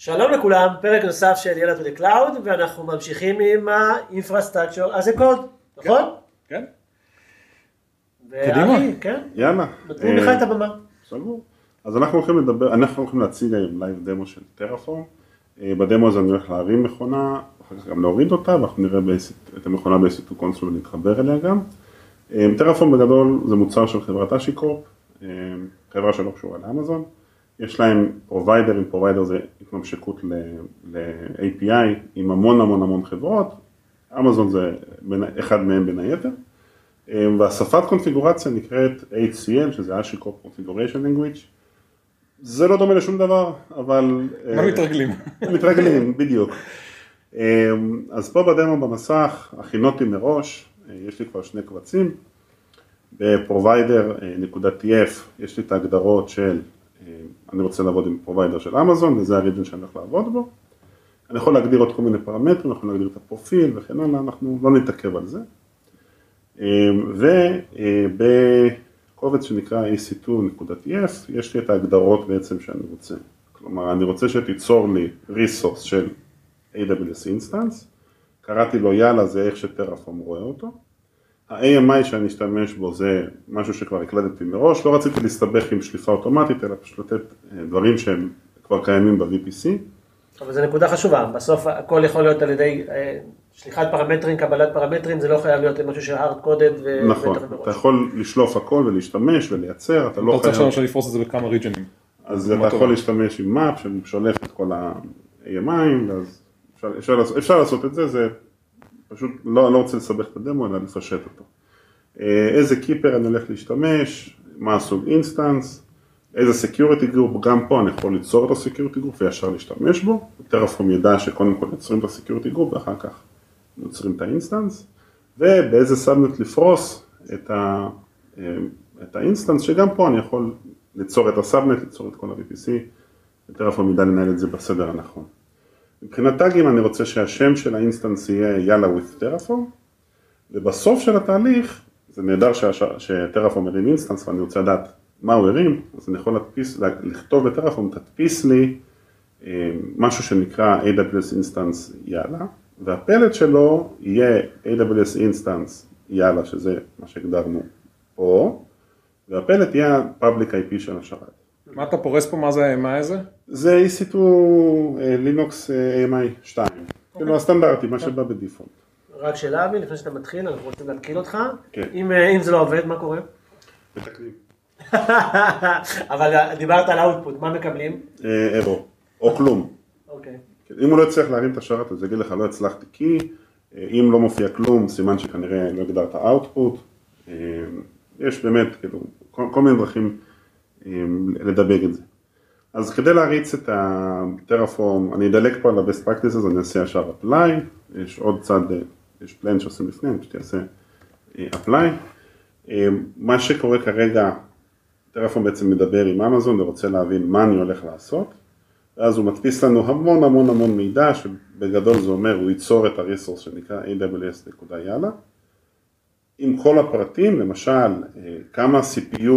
שלום לכולם, פרק נוסף של יאללה to the cloud, ואנחנו ממשיכים עם ה-infrastructure as a code, נכון? כן. ואבי, כן? יאללה. נותנים לך את הבמה. סגור. אז אנחנו הולכים לדבר, אנחנו הולכים להציג היום live demo של Terraform. בדמו הזה אני הולך להרים מכונה, אחר כך גם להוריד אותה, ואנחנו נראה את המכונה ב-EC2 console ונתחבר אליה גם. Terraform בגדול זה מוצר של חברת HashiCorp, חברה שלא קשורה לאמזון. יש להם provider, אם provider זה התממשקות ל-API עם המון המון המון חברות, אמזון זה אחד מהם בין היתר, והשפת קונפיגורציה נקראת HCL, שזה HashiCorp Configuration Language, זה לא דומה לשום דבר, אבל... לא מתרגלים. מתרגלים, בדיוק. אז פה בדמו במסך, הכנתי מראש, יש לי כבר שני קבצים, ב provider.tf יש לי את ההגדרות של, אני רוצה לעבוד עם provider של אמזון, וזה ה region שאני הולך לעבוד בו. אני יכול להגדיר עוד כל מיני פרמטרים, אני יכול להגדיר את הפרופיל וכן הלאה, אנחנו לא נתעכב על זה. ובקובץ שנקרא ec2.tf יש לי את ההגדרות בעצם שאני רוצה. כלומר, אני רוצה שתיצור לי resource של AWS Instance, קראתי לו יאללה, זה איך שטרפורם רואה אותו. ה-AMI שאני אשתמש בו זה משהו שכבר הקלדתי מראש, לא רציתי להסתבך עם שליפה אוטומטית, אלא פשוט לתת דברים שהם כבר קיימים ב-VPC. אבל זו נקודה חשובה, בסוף הכל יכול להיות על ידי שליחת פרמטרים, קבלת פרמטרים, זה לא חייב להיות משהו של hard coded ו... נכון, אתה יכול לשלוף הכל ולהשתמש ולייצר, אתה לא חייב... אתה רוצה עכשיו לפרוס את זה בכמה ריג'נים. אז אתה יכול להשתמש עם map ששולף את כל ה-AMI, אז אפשר לעשות את זה, זה פשוט לא, לא רוצה לסבך את הדמו, אלא לפשט אותו. איזה key pair אני הולך להשתמש, מה הסוג instance, איזה security group, גם פה אני יכול ליצור את ה security group וישר להשתמש בו, Terraform ידע שקודם כל יוצרים את ה security group ואחר כך יוצרים את ה instance, ובאיזה subnet לפרוס את, ה, את ה instance, שגם פה אני יכול ליצור את ה subnet, ליצור את כל ה-VPC, ו Terraform ידע לנהל את זה בסדר הנכון. מבחינת טאגים אני רוצה שהשם של ה instance יהיה יאללה with Terraform, ובסוף של התהליך, זה נהדר ש Terraform מרים instance ואני רוצה לדעת מה הוא הרים, אז אני יכול להדפיס, לכתוב ב Terraform, תדפיס לי משהו שנקרא AWS Instance יאללה, והפלט שלו יהיה AWS Instance יאללה, שזה מה שהגדרנו פה, והפלט יהיה ה-Public IP של השרת. מה אתה פורס פה, מה זה ה-AMI הזה? זה EC2 Linux AMI 2, כאילו הסטנדרטי, מה שבא בדיפולט. רק שאלה אבי, לפני שאתה מתחיל, אנחנו רוצים להתקיל אותך. כן. אם זה לא עובד, מה קורה? מתקנים. אבל דיברת על האוטפוט, מה מקבלים? אירו, או כלום. אוקיי. אם הוא לא יצליח להרים את השרת, אז יגיד לך לא הצלחתי כי, אם לא מופיע כלום, סימן שכנראה לא הגדרת אאוטפוט. יש באמת, כאילו, כל מיני דרכים לדבק את זה. אז כדי להריץ את הטרפורם, אני אדלק פה על ה-best practices, אני אעשה ישר apply, יש עוד צד, יש פלן שעושים לפני, אני פשוט אעשה apply. מה שקורה כרגע, טרפורם בעצם מדבר עם אמזון ורוצה להבין מה אני הולך לעשות, ואז הוא מדפיס לנו המון המון המון מידע, שבגדול זה אומר, הוא ייצור את הריסורס שנקרא aws.יאללה, עם כל הפרטים, למשל, כמה CPU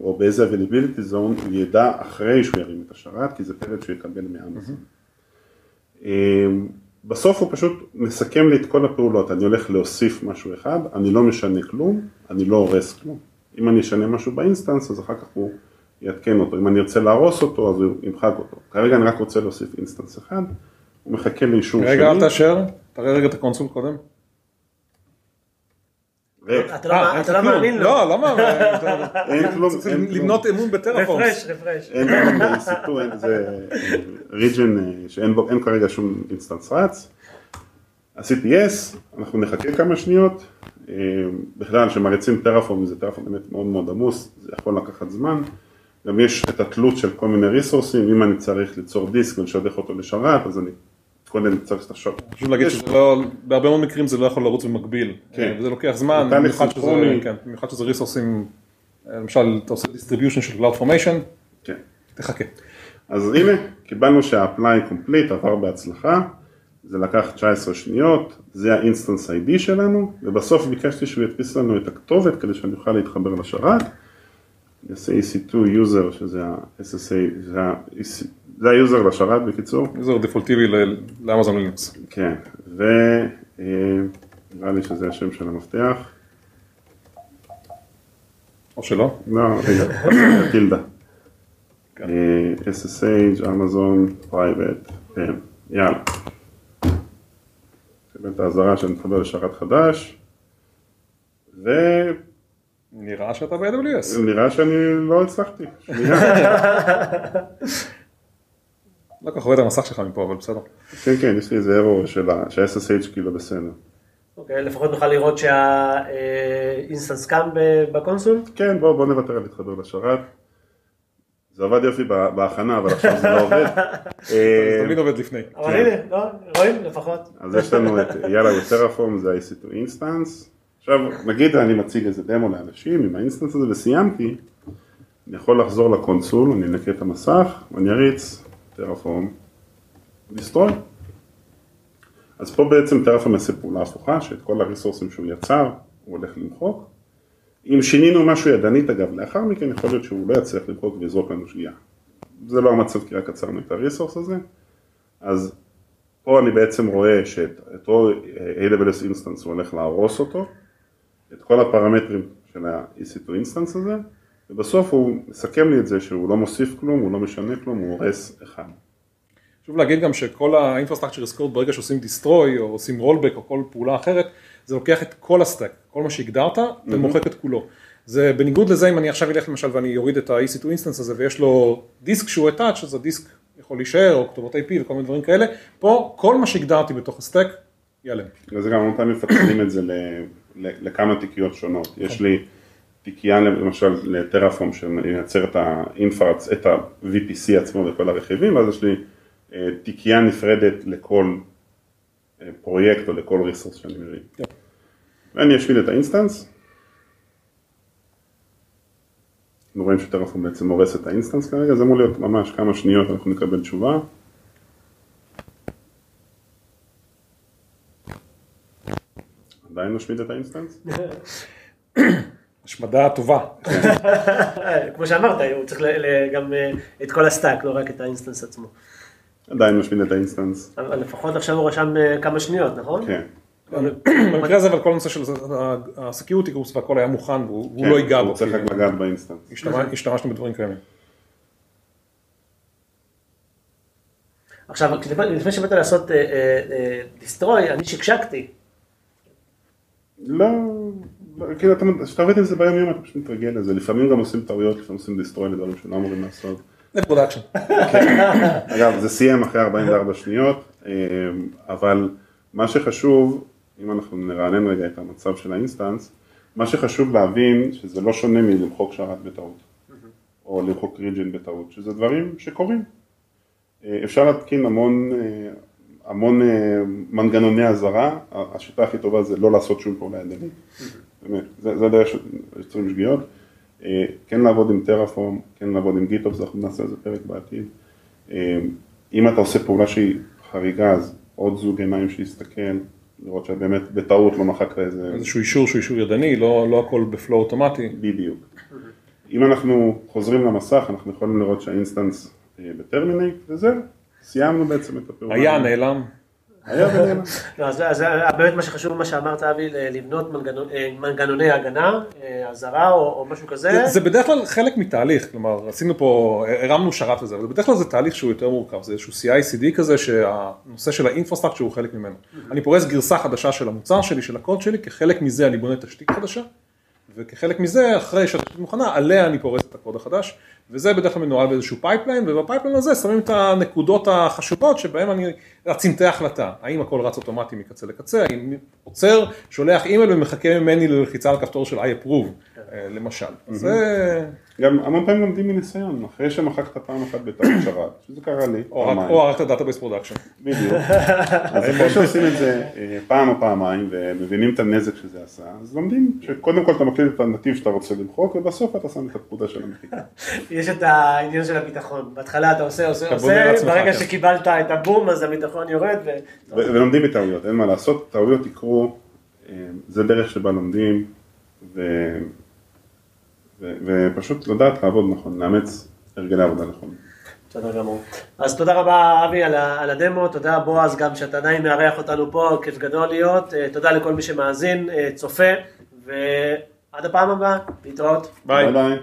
או באיזה availability zone הוא ידע אחרי שהוא ירים את השרת, כי זה פלט שהוא יקבל מאמזון. בסוף הוא פשוט מסכם לי את כל הפעולות, אני הולך להוסיף משהו אחד, אני לא משנה כלום, אני לא הורס כלום. אם אני אשנה משהו ב instance, אז אחר כך הוא יעדכן אותו, אם אני ארצה להרוס אותו, אז הוא ימחק אותו. כרגע אני רק רוצה להוסיף instance אחד, הוא מחכה לאישור שלי. רגע, אל תאשר, תראה רגע את ה console קודם. אתה לא מאמין לו. לא, לא מאמין. אין כלום. לבנות אמון ב Terraform. refresh, refresh. אין כלום ב-EC2, אין זה region שאין כרגע שום instance רץ. עשיתי yes, אנחנו נחכה כמה שניות. בכלל, כשמריצים טרפורם, זה טרפורם באמת מאוד מאוד עמוס, זה יכול לקחת זמן. גם יש את התלות של כל מיני ריסורסים, אם אני צריך ליצור דיסק ולשדך אותו לשרת, אז אני קודם צריך את השעות. חשוב להגיד שבהרבה מאוד מקרים זה לא יכול לרוץ במקביל. כן. וזה לוקח זמן, במיוחד שזה-. כן, במיוחד שזה ריסורסים, למשל אתה עושה distribution של Cloud Formation, כן. תחכה. אז הנה, קיבלנו שה-apply complete עבר בהצלחה, זה לקח 19 שניות, זה ה-instance ID שלנו, ובסוף ביקשתי שהוא ידפיס לנו את הכתובת כדי שאני אוכל להתחבר לשרת. אני אעשה EC2 user שזה ה-SSH, זה ה user לשרת בקיצור. user דפולטיבי ל Amazon Linux. כן, ונראה לי שזה השם של המפתח. או שלא. לא, רגע, טילדה. אה, SSH, Amazon, private, כן, יאללה. קיבל את האזהרה שאני מתחבר לשרת חדש, ונראה נראה שאתה ב-AWS. שאני לא הצלחתי. לא כל כך את המסך שלך מפה, אבל בסדר. כן, כן, יש לי איזה אירור של ה- שה-SSH כאילו בסדר. אוקיי, לפחות נוכל לראות שה instance קם ב- ב console. כן, בוא, בוא נוותר על להתחבר לשרת. זה עבד יופי ב- בהכנה, אבל עכשיו זה לא עובד. זה אה, תמיד עובד לפני. אבל הנה, לא, רואים לפחות. אז יש לנו את יאללה ו Terraform, זה ה-EC2 instance. עכשיו, נגיד אני מציג איזה דמו לאנשים עם ה instance הזה וסיימתי, אני יכול לחזור ל console, אני אנקה את המסך, ואני אריץ Terraform, destroy. אז פה בעצם Terraform יעשה פעולה הפוכה, שאת כל הריסורסים שהוא יצר, הוא הולך למחוק. אם שינינו משהו ידנית אגב, לאחר מכן יכול להיות שהוא לא יצליח למחוק ויזרוק לנו שגיאה. זה לא המצב כי רק יצרנו את ה resource הזה. אז פה אני בעצם רואה שאת את אותו AWS instance הוא הולך להרוס אותו, את כל הפרמטרים של ה-EC2 instance הזה, ובסוף הוא מסכם לי את זה שהוא לא מוסיף כלום, הוא לא משנה כלום, הוא הורס אחד. חשוב להגיד גם שכל ה-infrastructure as code ברגע שעושים destroy או עושים rollback או כל פעולה אחרת, זה לוקח את כל הסטק, כל מה שהגדרת ומוחק את כולו. זה בניגוד לזה אם אני עכשיו אלך למשל ואני אוריד את ה-EC2 instance הזה ויש לו דיסק שהוא attach, אז הדיסק יכול להישאר או כתובות IP וכל מיני דברים כאלה, פה כל מה שהגדרתי בתוך הסטק ייעלם. וזה גם הרבה פעמים מפצלים את זה לכמה תיקיות שונות. יש לי תיקייה למשל לטרפורם שמייצר את האינפרץ, את ה-VPC עצמו וכל הרכיבים, ואז יש לי אה, תיקייה נפרדת לכל אה, פרויקט או לכל resource שאני מביא. כן. ואני אשמיד את ה instance. אנחנו רואים ש Terraform בעצם הורס את ה instance כרגע, זה אמור להיות ממש כמה שניות אנחנו נקבל תשובה. עדיין נשמיד את ה instance? השמדה טובה. כמו שאמרת, הוא צריך ל- ל- גם אה, את כל ה stack, לא רק את ה instance עצמו. עדיין משמיד את ה instance, אבל לפחות עכשיו הוא רשם אה, כמה שניות, נכון? כן. במקרה הזה אבל כל הנושא של ה-security groups והכל היה מוכן והוא הוא כן, לא ייגע בו. הוא צריך רק לגעת ב instance. השתמש- השתמשנו בדברים קיימים. עכשיו, לפני שבאת לעשות destroy, אני שקשקתי. לא, כאילו, אתה- כשאתה עובד עם זה ביום יום אתה פשוט מתרגל לזה, לפעמים גם עושים טעויות, לפעמים עושים destroy לדברים שלא אמורים לעשות. זה production. אגב, זה סיים אחרי 44 שניות, אה, אבל מה שחשוב, אם אנחנו נרענן רגע את המצב של ה instance, מה שחשוב להבין שזה לא שונה מלמחוק שרת בטעות, או למחוק region בטעות, שזה דברים שקורים. אה, אפשר להתקין המון, אה, המון מנגנוני אזהרה, השיטה הכי טובה זה לא לעשות שום פעולה ידנית, באמת, זה זה הדרך שיוצרים שגיאות. אה, כן לעבוד עם Terraform, כן לעבוד עם GitOps, אנחנו נעשה על זה פרק בעתיד. אה, אם אתה עושה פעולה שהיא חריגה, אז עוד זוג עיניים שיסתכל, לראות שבאמת בטעות לא מחקת איזה... איזשהו אישור שהוא אישור ידני, לא לא הכל ב flow אוטומטי. בדיוק. אם אנחנו חוזרים למסך, אנחנו יכולים לראות שה instance אה, ב terminate, וזהו, סיימנו בעצם את הפעולה. היה נעלם. היה. לא, אז באמת מה שחשוב, מה שאמרת, אבי, לבנות אה, מנגנוני הגנה, אה, אזהרה או משהו כזה. זה- זה בדרך כלל חלק מתהליך, כלומר עשינו פה, הרמנו שרת וזה, אבל בדרך כלל זה תהליך שהוא יותר מורכב, זה איזשהו CI/CD כזה שהנושא של ה infrastructure הוא חלק ממנו. אני פורס גרסה חדשה של המוצר שלי, של הקוד שלי, כחלק מזה אני בונה תשתית חדשה, וכחלק מזה, אחרי שהתשתית מוכנה, עליה אני פורס את הקוד החדש, וזה בדרך כלל מנוהל באיזשהו pipeline, וב pipeline הזה שמים את הנקודות החשובות שבהם אני, הצמתי החלטה, האם הכל רץ אוטומטי מקצה לקצה, האם עוצר, שולח אימייל ומחכה ממני ללחיצה על כפתור של I approve, אה, למשל. זה, גם המון פעמים לומדים מניסיון, אחרי שמחקת פעם אחת בטעות שרת, שזה קרה לי, או את ה database production. בדיוק. אז אחרי שעושים את זה אה, פעם או פעמיים ומבינים את הנזק שזה עשה, אז לומדים שקודם כל אתה מקליט את הנתיב שאתה רוצה למחוק, ובסוף אתה שם את הפקודה של המחיקה. יש את העניין של הביטחון. בהתחלה אתה עושה, עושה, עושה, ברגע כן. שקיבלת את הבום, אז הביטחון יורד. ו- ו- ולומדים מטעויות, אין מה לעשות, טעויות יקרו, אה, זה דרך שבה לומדים, ו- ו- ופשוט לדעת לעבוד נכון, לאמץ הרגלי עבודה נכונים. בסדר גמור. אז תודה רבה אבי על, ה- על הדמו, תודה בועז גם שאתה עדיין מארח אותנו פה, כיף גדול להיות, אה, תודה לכל מי שמאזין, אה, צופה, ועד הפעם הבאה, להתראות. ביי. ביי ביי.